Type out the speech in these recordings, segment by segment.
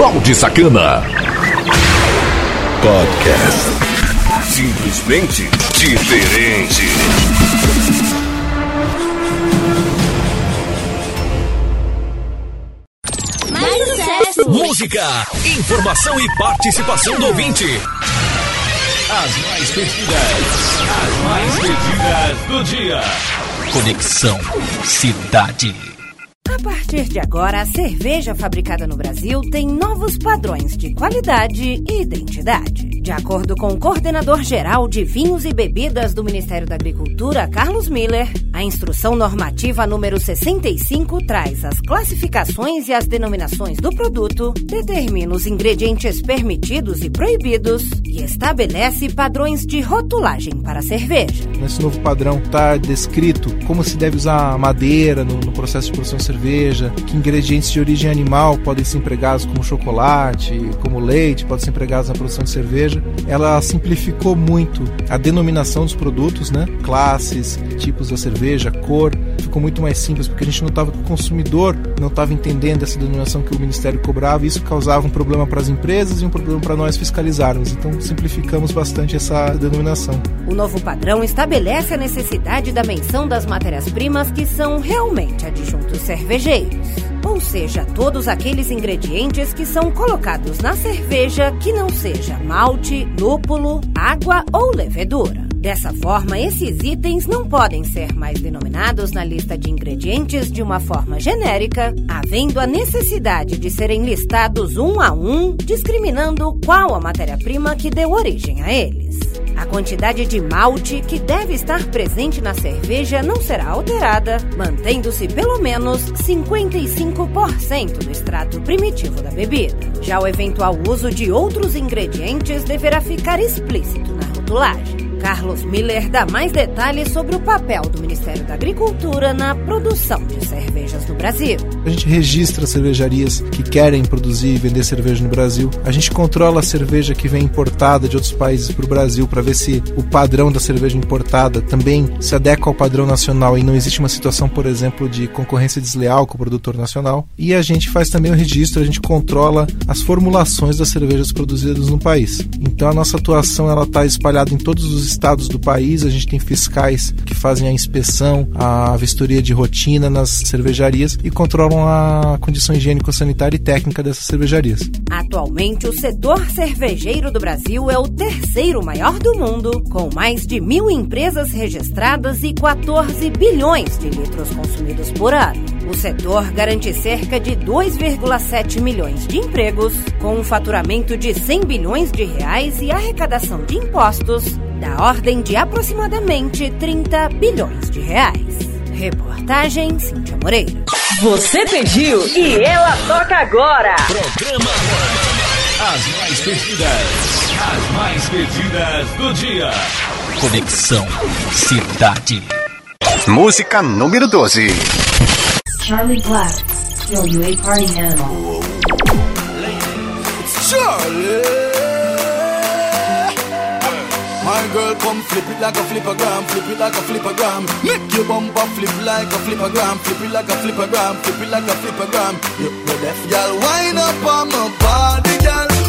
Balde Sacana. Podcast. Simplesmente diferente. Mais sucesso! Música, informação e participação do ouvinte. As mais pedidas, as mais pedidas do dia. Conexão Cidade. A partir de agora, a cerveja fabricada no Brasil tem novos padrões de qualidade e identidade. De acordo com o coordenador geral de vinhos e bebidas do Ministério da Agricultura, Carlos Miller, a instrução normativa número 65 traz as classificações e as denominações do produto, determina os ingredientes permitidos e proibidos e estabelece padrões de rotulagem para a cerveja. Nesse novo padrão está descrito como se deve usar madeira no, no processo de produção de cerveja cerveja, que ingredientes de origem animal podem ser empregados como chocolate, como leite, podem ser empregados na produção de cerveja. Ela simplificou muito a denominação dos produtos, né? Classes, tipos da cerveja, cor. Ficou muito mais simples porque a gente notava que o consumidor não estava entendendo essa denominação que o Ministério cobrava e isso causava um problema para as empresas e um problema para nós fiscalizarmos. Então simplificamos bastante essa denominação. O novo padrão estabelece a necessidade da menção das matérias-primas que são realmente adjuntos cervejeiros, ou seja, todos aqueles ingredientes que são colocados na cerveja que não seja malte, lúpulo, água ou levedura. Dessa forma, esses itens não podem ser mais denominados na lista de ingredientes de uma forma genérica, havendo a necessidade de serem listados um a um, discriminando qual a matéria-prima que deu origem a eles. A quantidade de malte que deve estar presente na cerveja não será alterada, mantendo-se pelo menos 55% do extrato primitivo da bebida. Já o eventual uso de outros ingredientes deverá ficar explícito na rotulagem. Carlos Miller dá mais detalhes sobre o papel do Ministério da Agricultura na produção de cervejas no Brasil. A gente registra cervejarias que querem produzir e vender cerveja no Brasil. A gente controla a cerveja que vem importada de outros países para o Brasil para ver se o padrão da cerveja importada também se adequa ao padrão nacional e não existe uma situação, por exemplo, de concorrência desleal com o produtor nacional. E a gente faz também o registro, a gente controla as formulações das cervejas produzidas no país. Então a nossa atuação ela está espalhada em todos os estados do país, a gente tem fiscais que fazem a inspeção, a vistoria de rotina nas cervejarias e controlam a condição higiênico-sanitária e técnica dessas cervejarias. Atualmente, o setor cervejeiro do Brasil é o terceiro maior do mundo, com mais de mil empresas registradas e 14 bilhões de litros consumidos por ano. O setor garante cerca de 2,7 milhões de empregos, com um faturamento de 100 bilhões de reais e arrecadação de impostos da ordem de aproximadamente 30 bilhões de reais. Reportagem Cíntia Moreira. Você pediu e ela toca agora. Programa As mais pedidas, as mais pedidas do dia. Conexão Cidade. Música número 12. Charlie Black, Kill You a Party Animal. Charlie. My girl, come flip it like a flippergram, flip it like a flippergram. Make your bumper flip like a flippergram, flip it like a flippergram, flip it like a flippergram. You the deaf girl, wind up on my body, girl.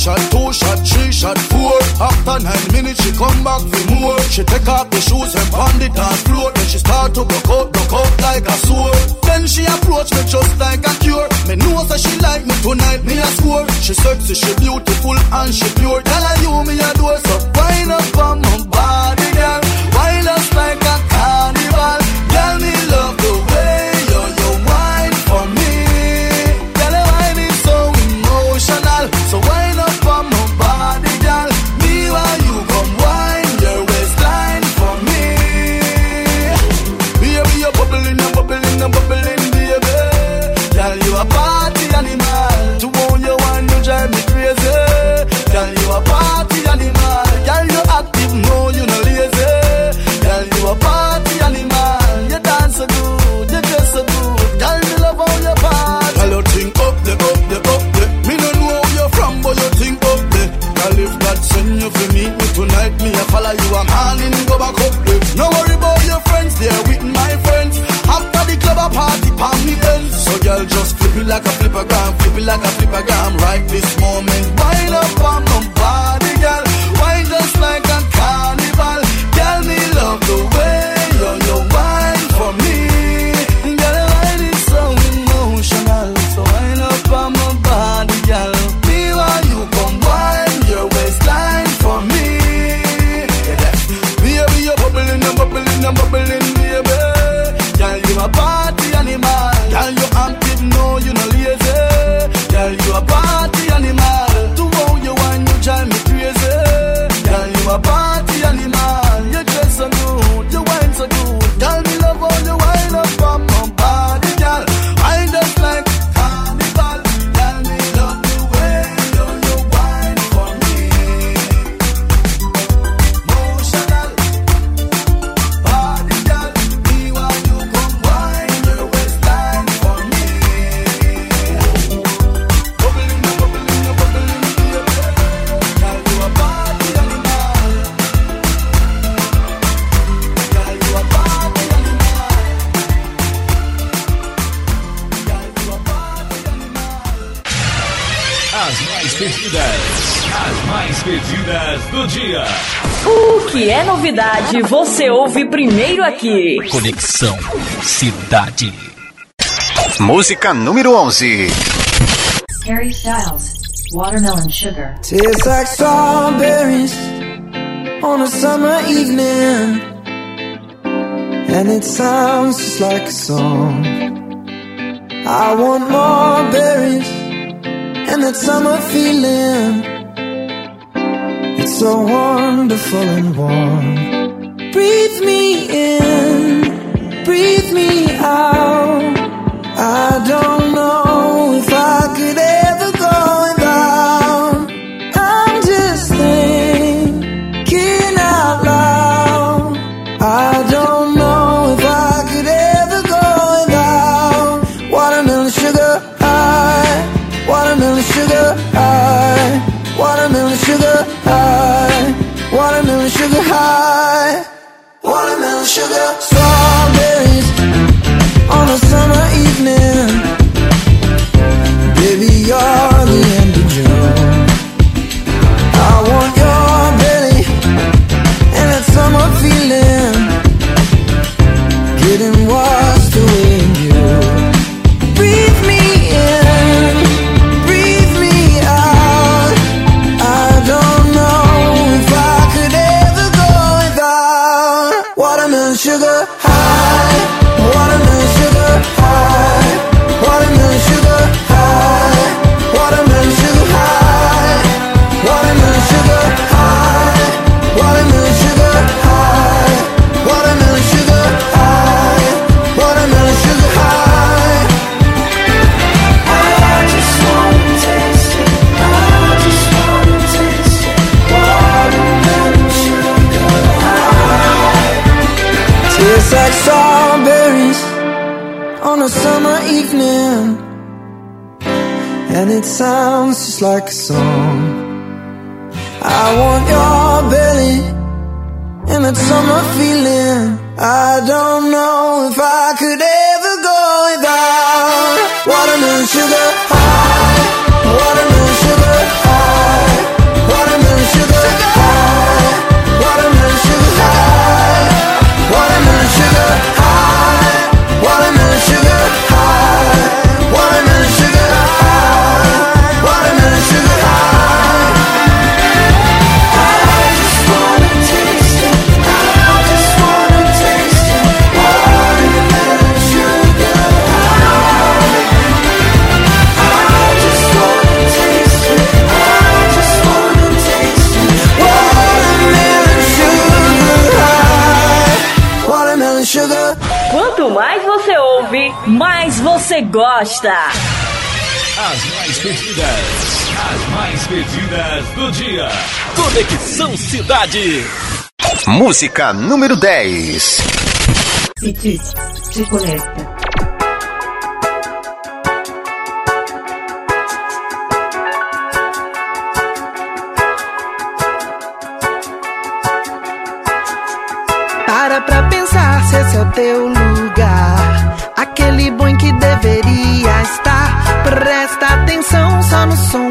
Shot, two shot, three shot, four. After nine minutes, she come back for more. She take off the shoes and pound it on floor. Then she start to broke out, broke out like a sword. Then she approach me just like a cure. Me know that she like me tonight, me a score. She sexy, she beautiful and she pure. Tell her you me a door, so wind up on my body, girl. Wind us like que é novidade, você ouve primeiro aqui. Conexão Cidade. Música número 11. Harry Styles, Watermelon Sugar. Tastes like strawberries on a summer evening. And it sounds just like a song. I want more berries and that summer feeling. It's so wonderful and warm. Breathe me in, breathe me out. I don't know if I could gosta. As mais pedidas, as mais pedidas do dia. Conexão Cidade. Música número 10. Citis. Para pra pensar se esse é o teu lugar time is so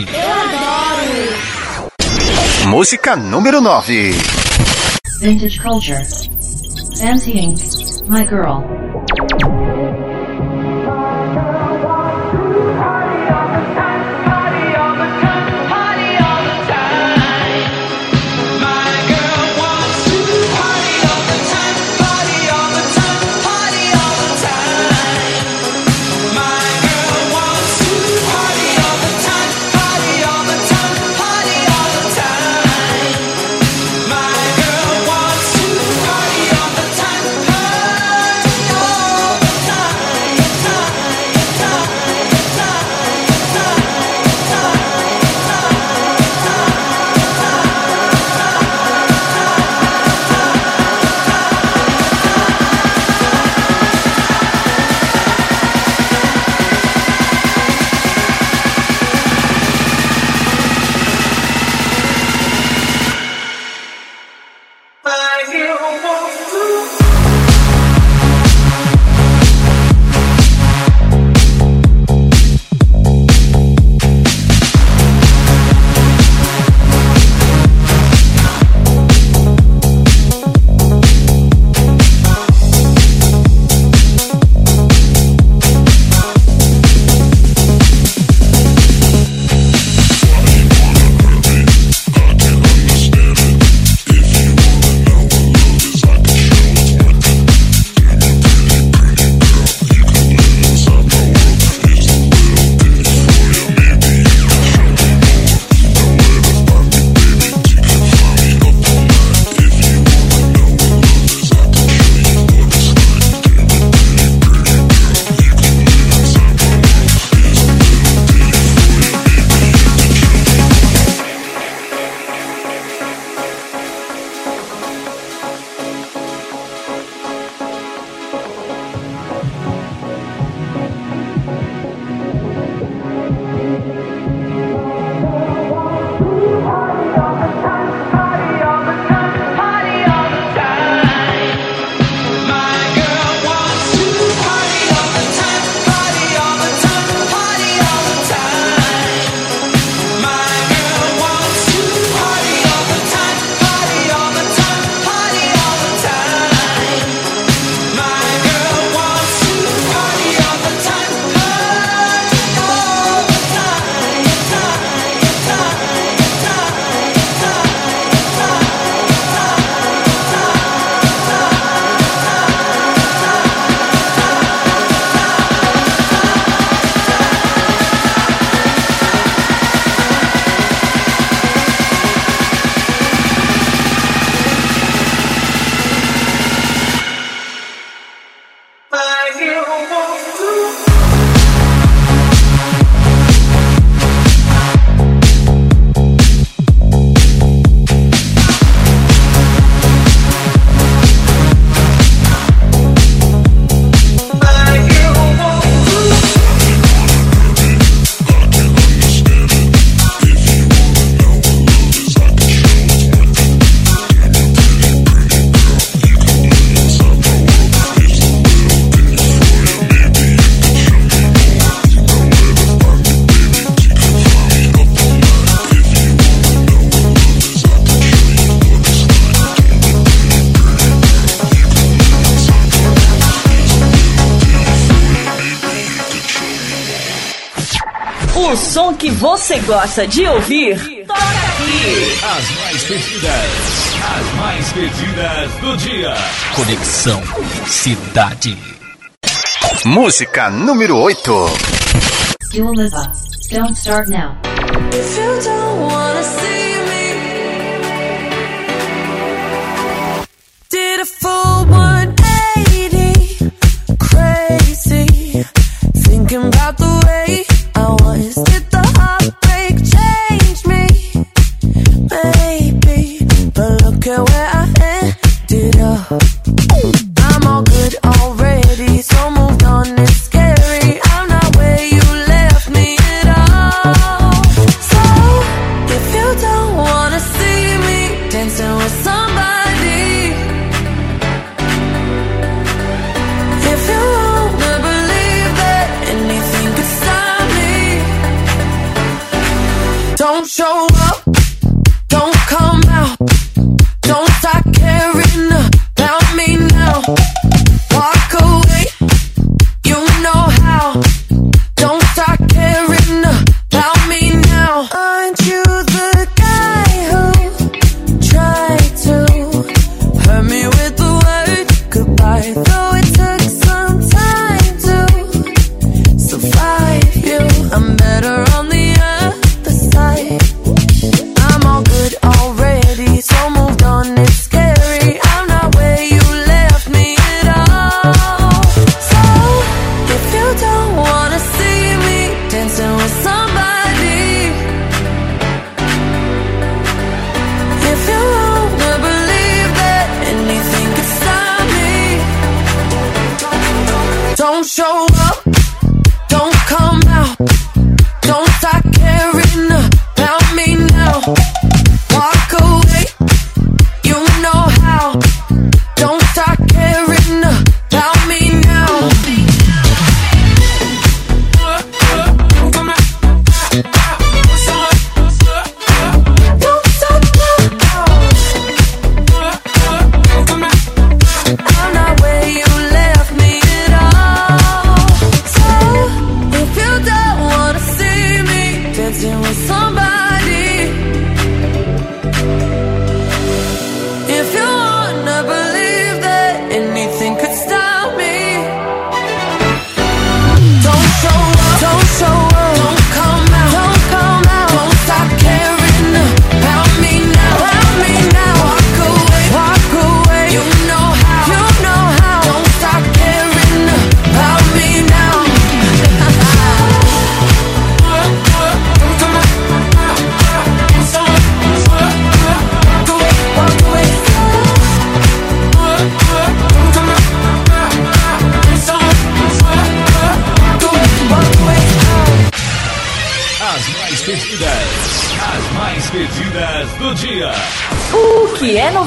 Eu adoro. Música número 9. Vintage culture. Fancy Inc. My girl. Que você gosta de ouvir, toca aqui. As mais pedidas, as mais pedidas do dia. Conexão Cidade. Música número 8. Dua Lipa. Don't start now. If you don't wanna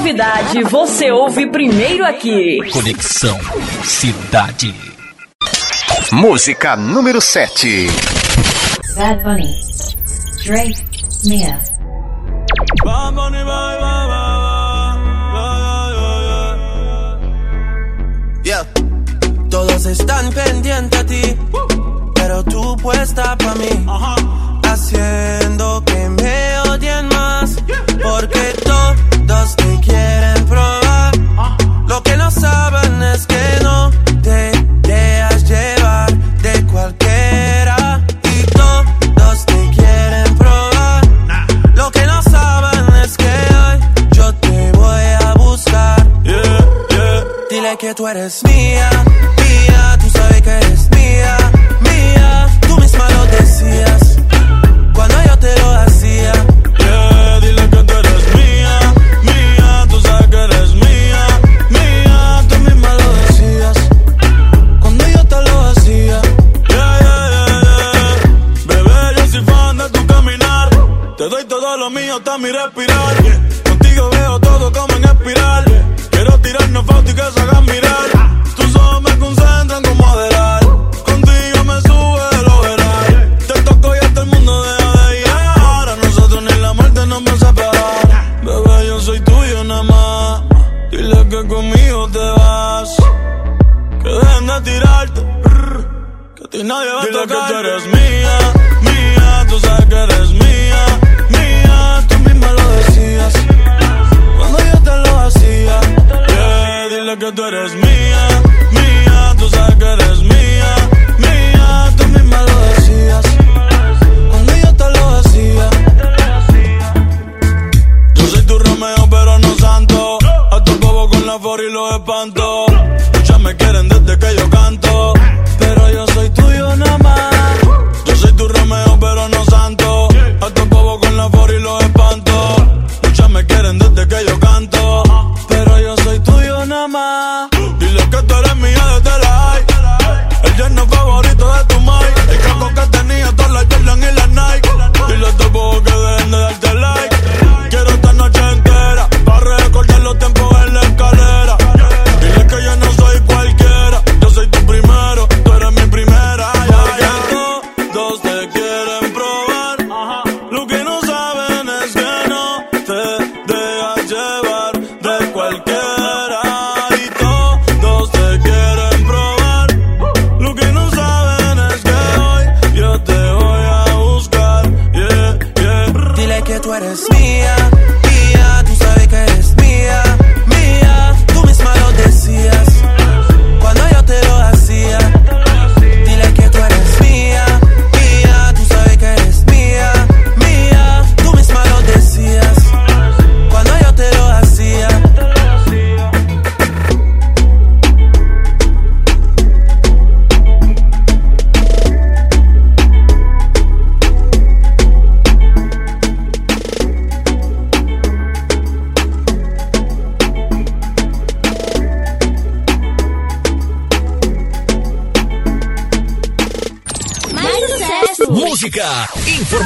novidade você ouve primeiro aqui. Conexão Cidade. Música número 7. Bad Bunny. Drake Mia. Bad Bunny, Yeah. Todos están pendientes a ti, pero tú puesta pa' mí. Haciendo que me odien más, porque todo Dos te quieren probar. Ah. Lo que no saben es que no te dejas llevar de cualquiera. Y todos te quieren probar. Lo que no saben es que hoy yo te voy a buscar. Dile que tú eres mía, mía. Tú sabes que eres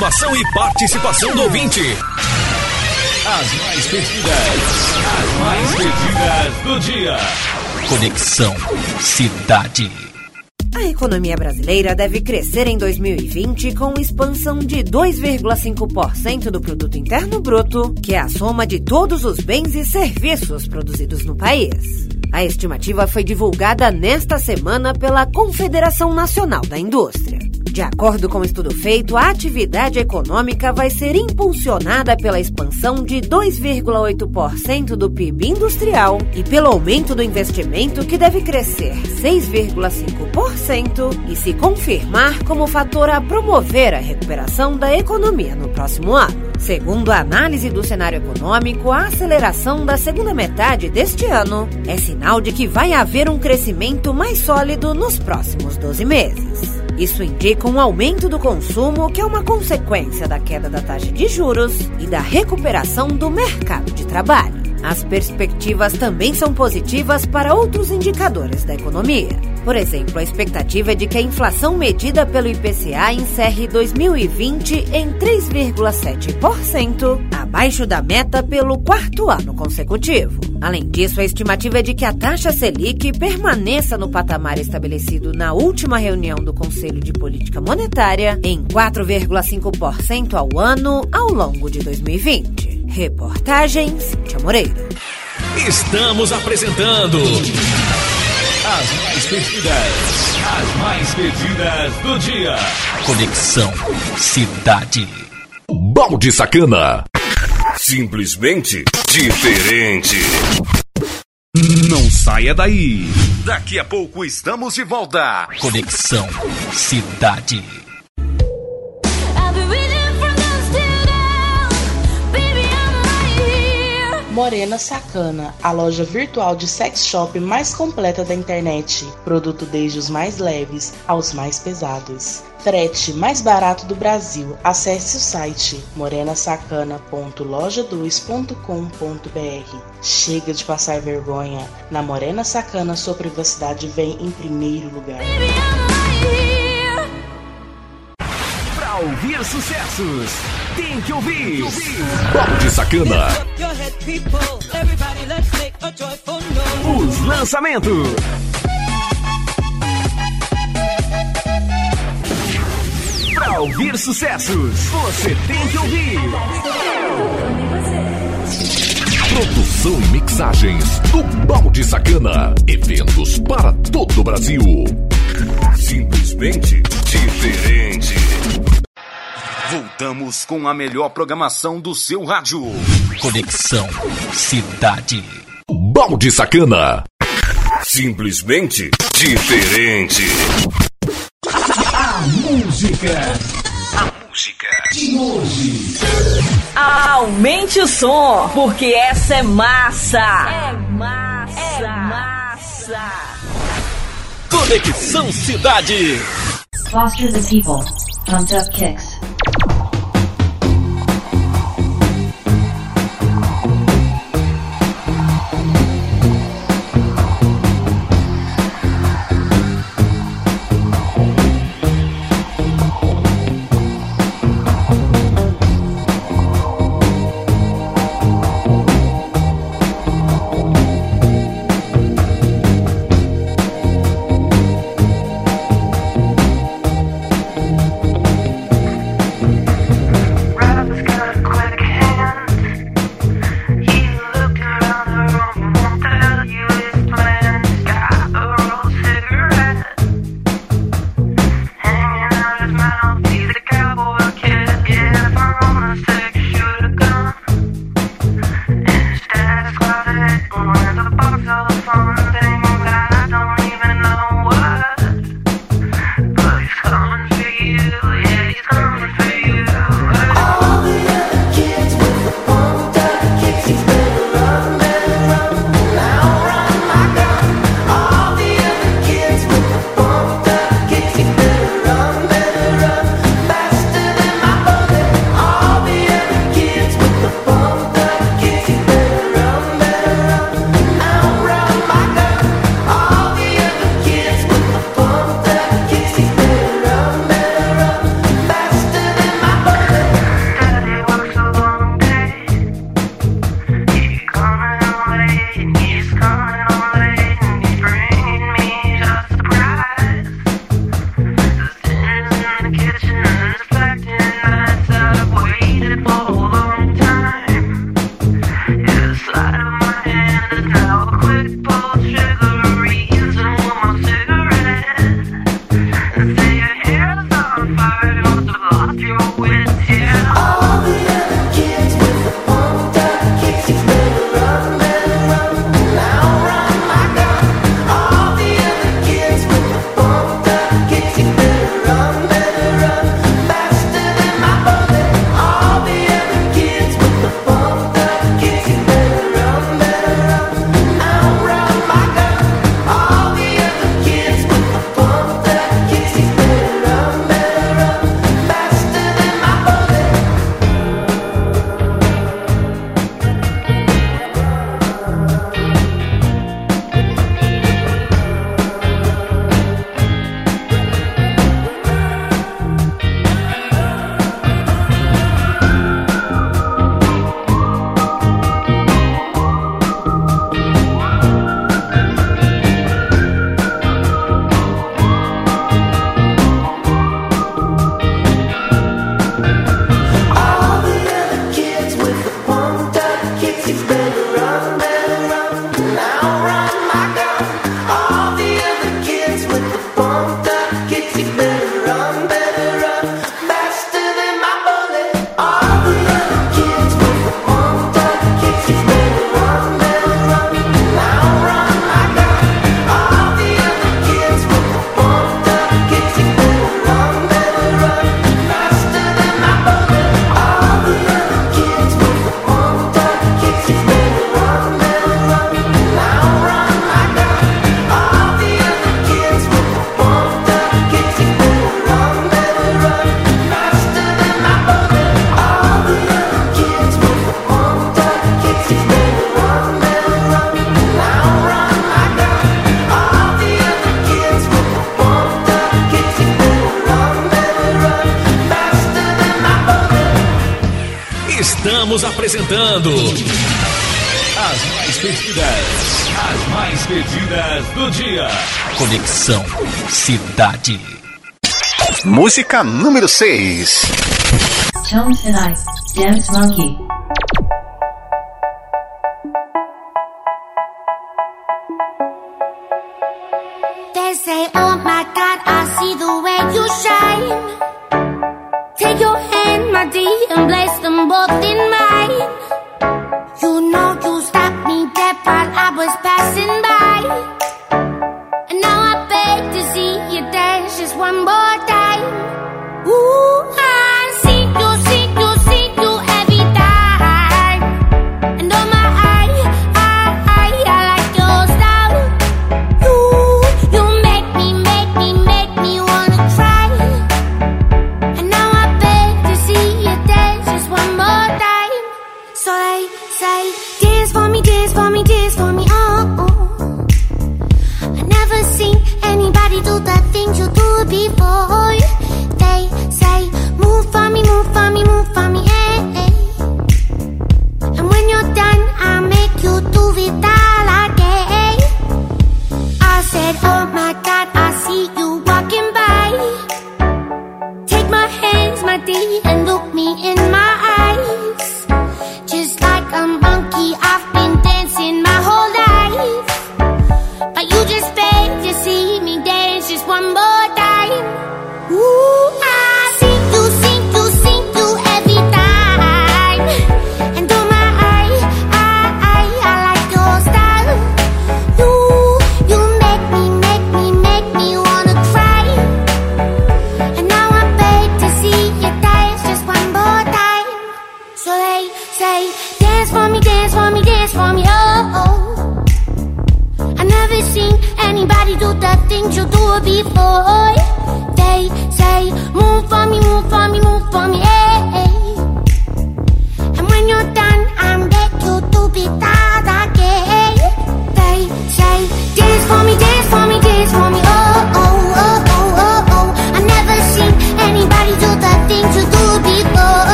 informação e participação do ouvinte. As mais pedidas, as mais pedidas do dia. Conexão Cidade. A economia brasileira deve crescer em 2020 com expansão de 2,5% do produto interno bruto, que é a soma de todos os bens e serviços produzidos no país. A estimativa foi divulgada nesta semana pela Confederação Nacional da Indústria. De acordo com o estudo feito, a atividade econômica vai ser impulsionada pela expansão de 2,8% do PIB industrial e pelo aumento do investimento que deve crescer 6,5% e se confirmar como fator a promover a recuperação da economia no próximo ano. Segundo a análise do cenário econômico, a aceleração da segunda metade deste ano é sinal de que vai haver um crescimento mais sólido nos próximos 12 meses. Isso indica um aumento do consumo, que é uma consequência da queda da taxa de juros e da recuperação do mercado de trabalho. As perspectivas também são positivas para outros indicadores da economia. Por exemplo, a expectativa é de que a inflação medida pelo IPCA encerre 2020 em 3,7%, abaixo da meta pelo quarto ano consecutivo. Além disso, a estimativa é de que a taxa Selic permaneça no patamar estabelecido na última reunião do Conselho de Política Monetária em 4,5% ao ano ao longo de 2020. Reportagem Cíntia Moreira. Estamos apresentando as mais pedidas, as mais pedidas do dia. Conexão Cidade. Balde Sacana. Simplesmente diferente. Não saia daí. Daqui a pouco estamos de volta. Conexão Cidade. Morena Sacana, a loja virtual de sex shop mais completa da internet. Produto desde os mais leves aos mais pesados. Frete mais barato do Brasil. Acesse o site morenasacana.loja2.com.br. Chega de passar vergonha. Na Morena Sacana, sua privacidade vem em primeiro lugar. Pra ouvir sucessos, tem que ouvir. Balde Sacana. Os lançamentos. Pra ouvir sucessos, você tem que ouvir. Produção e mixagens do Balde Sacana. Eventos para todo o Brasil. Simplesmente diferente. Voltamos com a melhor programação do seu rádio. Conexão Cidade. Balde Sacana. Simplesmente diferente. A música. A música de hoje. Aumente o som, porque essa é massa. É massa. É massa. Conexão Cidade. Foster the people. Pumped up kicks. apresentando as mais perdidas, as mais perdidas do dia. Conexão Cidade. Música número 6. Jones and Dance Monkey.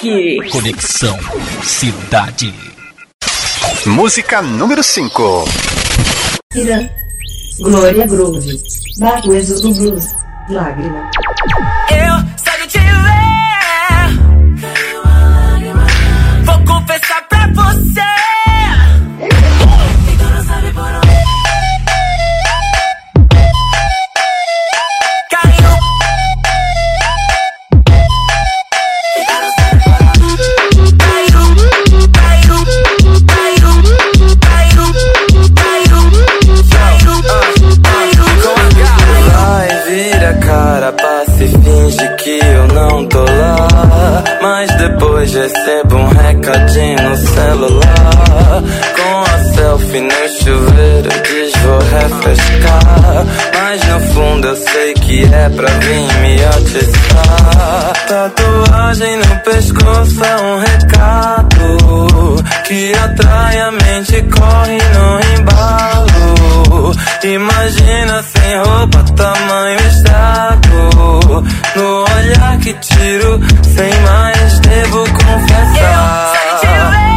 Conexão Cidade. Música número 5. Irã. Glória Groove. Barroso do Blues. Lágrima. Eu Hoje recebo um recadinho no celular. Com a selfie no chuveiro, diz vou refrescar. Mas no fundo eu sei que é pra vir me atiçar. Tatuagem no pescoço é um recado Que atrai a mente, corre no embalo. Imagina sem roupa, tamanho estado No olhar que tiro, sem mais devo confessar.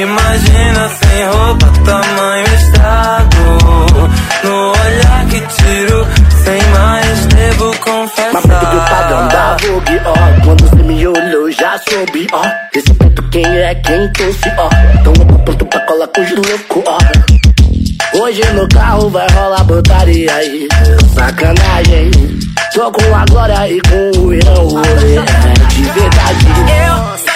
Imagina sem roupa, tamanho estado. No olhar que tiro, sem mais devo confessar. Mas muito eu pago andar, vogue, ó. Quando cê me olhou, já soube, ó. Esse ponto quem é quem trouxe, ó. Então eu tô pronto pra colar com os loucos, ó. Hoje no carro vai rolar botaria aí. Sacanagem. Tô com a glória e com o irão. É de verdade. Eu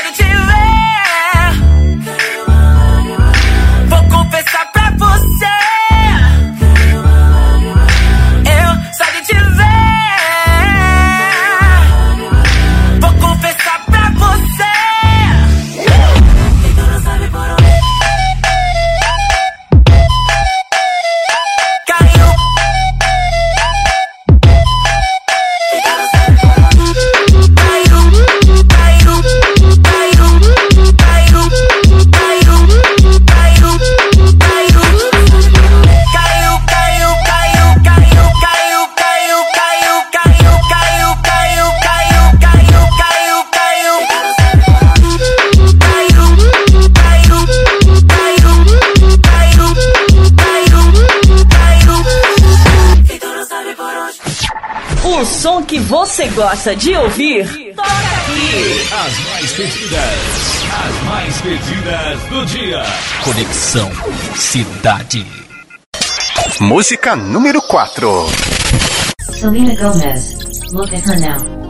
gosta de ouvir, toca aqui. As mais pedidas, as mais pedidas do dia. Conexão Cidade. Música número 4. Selena Gomez, look at her now.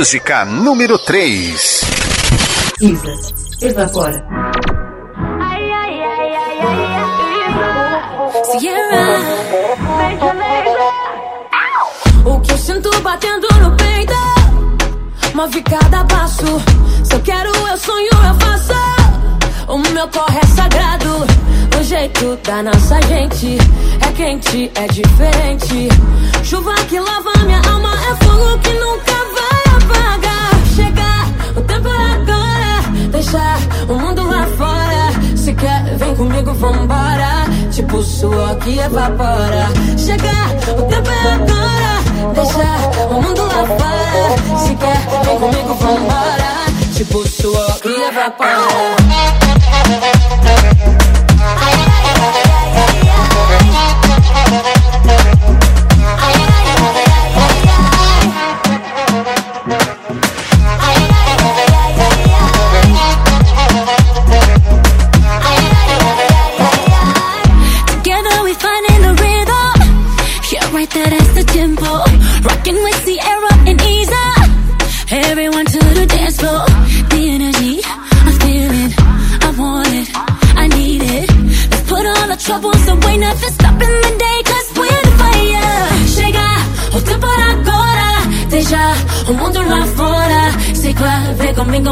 Música número 3. Isa, evapora. O que eu sinto batendo no peito Move cada passo. Se eu quero, eu sonho, eu faço. O meu corre é sagrado O jeito da nossa gente É quente, é diferente. Chuva que lava minha alma É fogo que nunca vai deixar o mundo lá fora. Se quer, vem comigo, vambora. Tipo o suor que evapora. Chegar, o tempo é agora. Deixar o mundo lá fora. Se quer, vem comigo, vambora. Tipo o suor que evapora.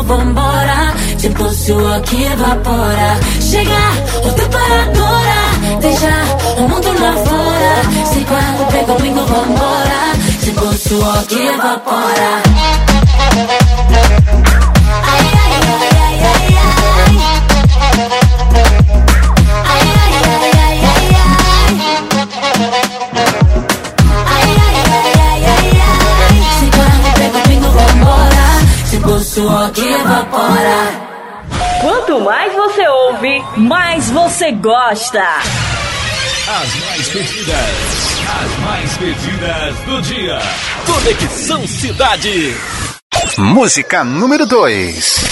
vambora. Tipo, o que evapora. Chegar, para agora Deixar o mundo lá fora. Se quando pega o bingo, vambora. Tipo, o que evapora. Evapora. Quanto mais você ouve, mais você gosta. As mais pedidas, as mais pedidas do dia. Conexão Cidade. Música número 2.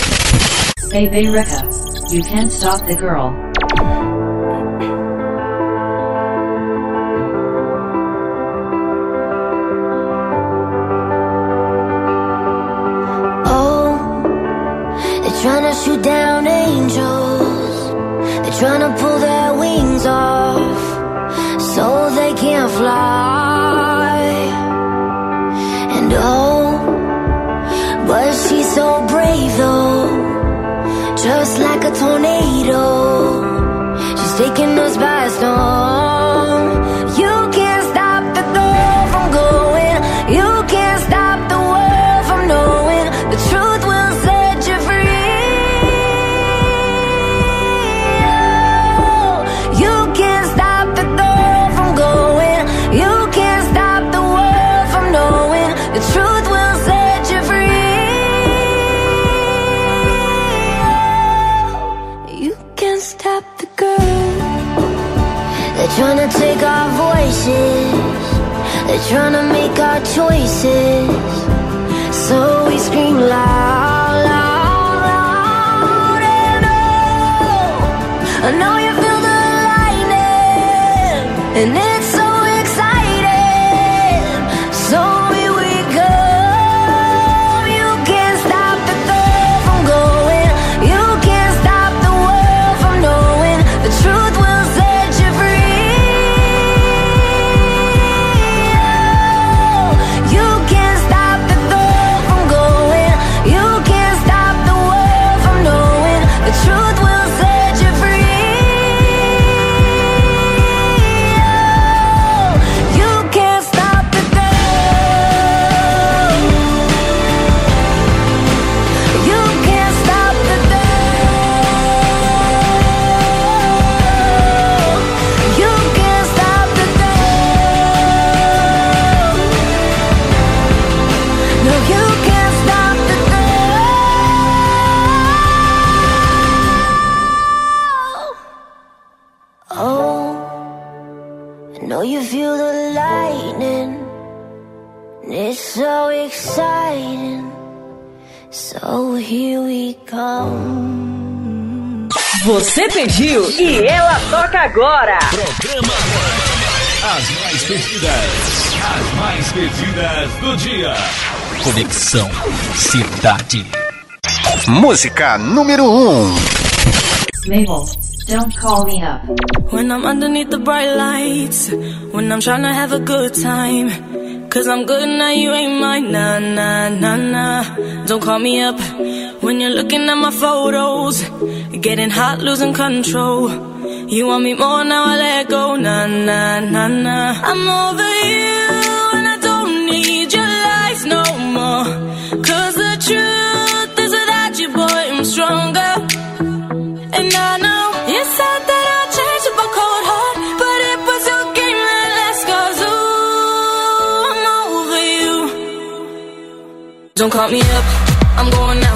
Baby Reca, You Can't Stop the Girl. Loud. And oh, I know you feel the lightning. E ela toca agora. Programa As mais pedidas. As mais pedidas do dia. Conexão Cidade. Música número 1. Um. Mabel, don't call me up. When I'm underneath the bright lights, when I'm trying to have a good time. Cause I'm good now, you ain't mine. Nah, nah, nah, nah. Don't call me up when you're looking at my photos. Getting hot, losing control. You want me more now, I let go. Nah, nah, nah, nah. I'm over you and I don't need your lies no more. Cause the truth is without you, boy, I'm stronger. And I know you said that I'd change up a cold heart, but it was your game that last cause ooh, I'm over you. Don't call me up, I'm going out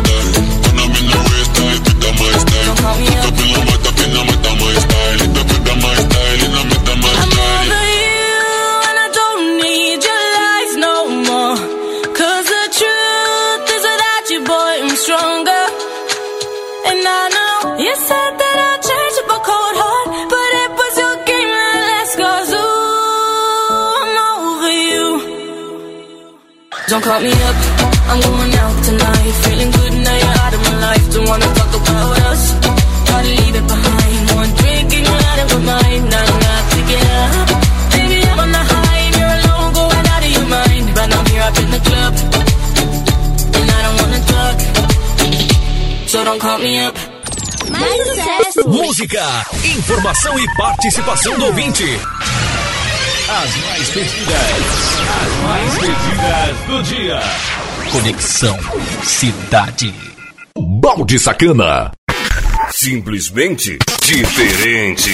Don't call me up, I'm going out tonight. Feeling good now you're out of my life. Don't wanna talk about us. Gotta leave it behind. One drink and you're out of my mind. Nah, nah, take it out. Baby, I'm on the high and you're alone, going out of your mind. But I'm here up in the club, and I don't wanna talk. So don't call me up. Mais sucesso! Música, informação e participação do ouvinte. As mais pedidas, as mais pedidas do dia. Conexão Cidade. Balde Sacana. Simplesmente diferente.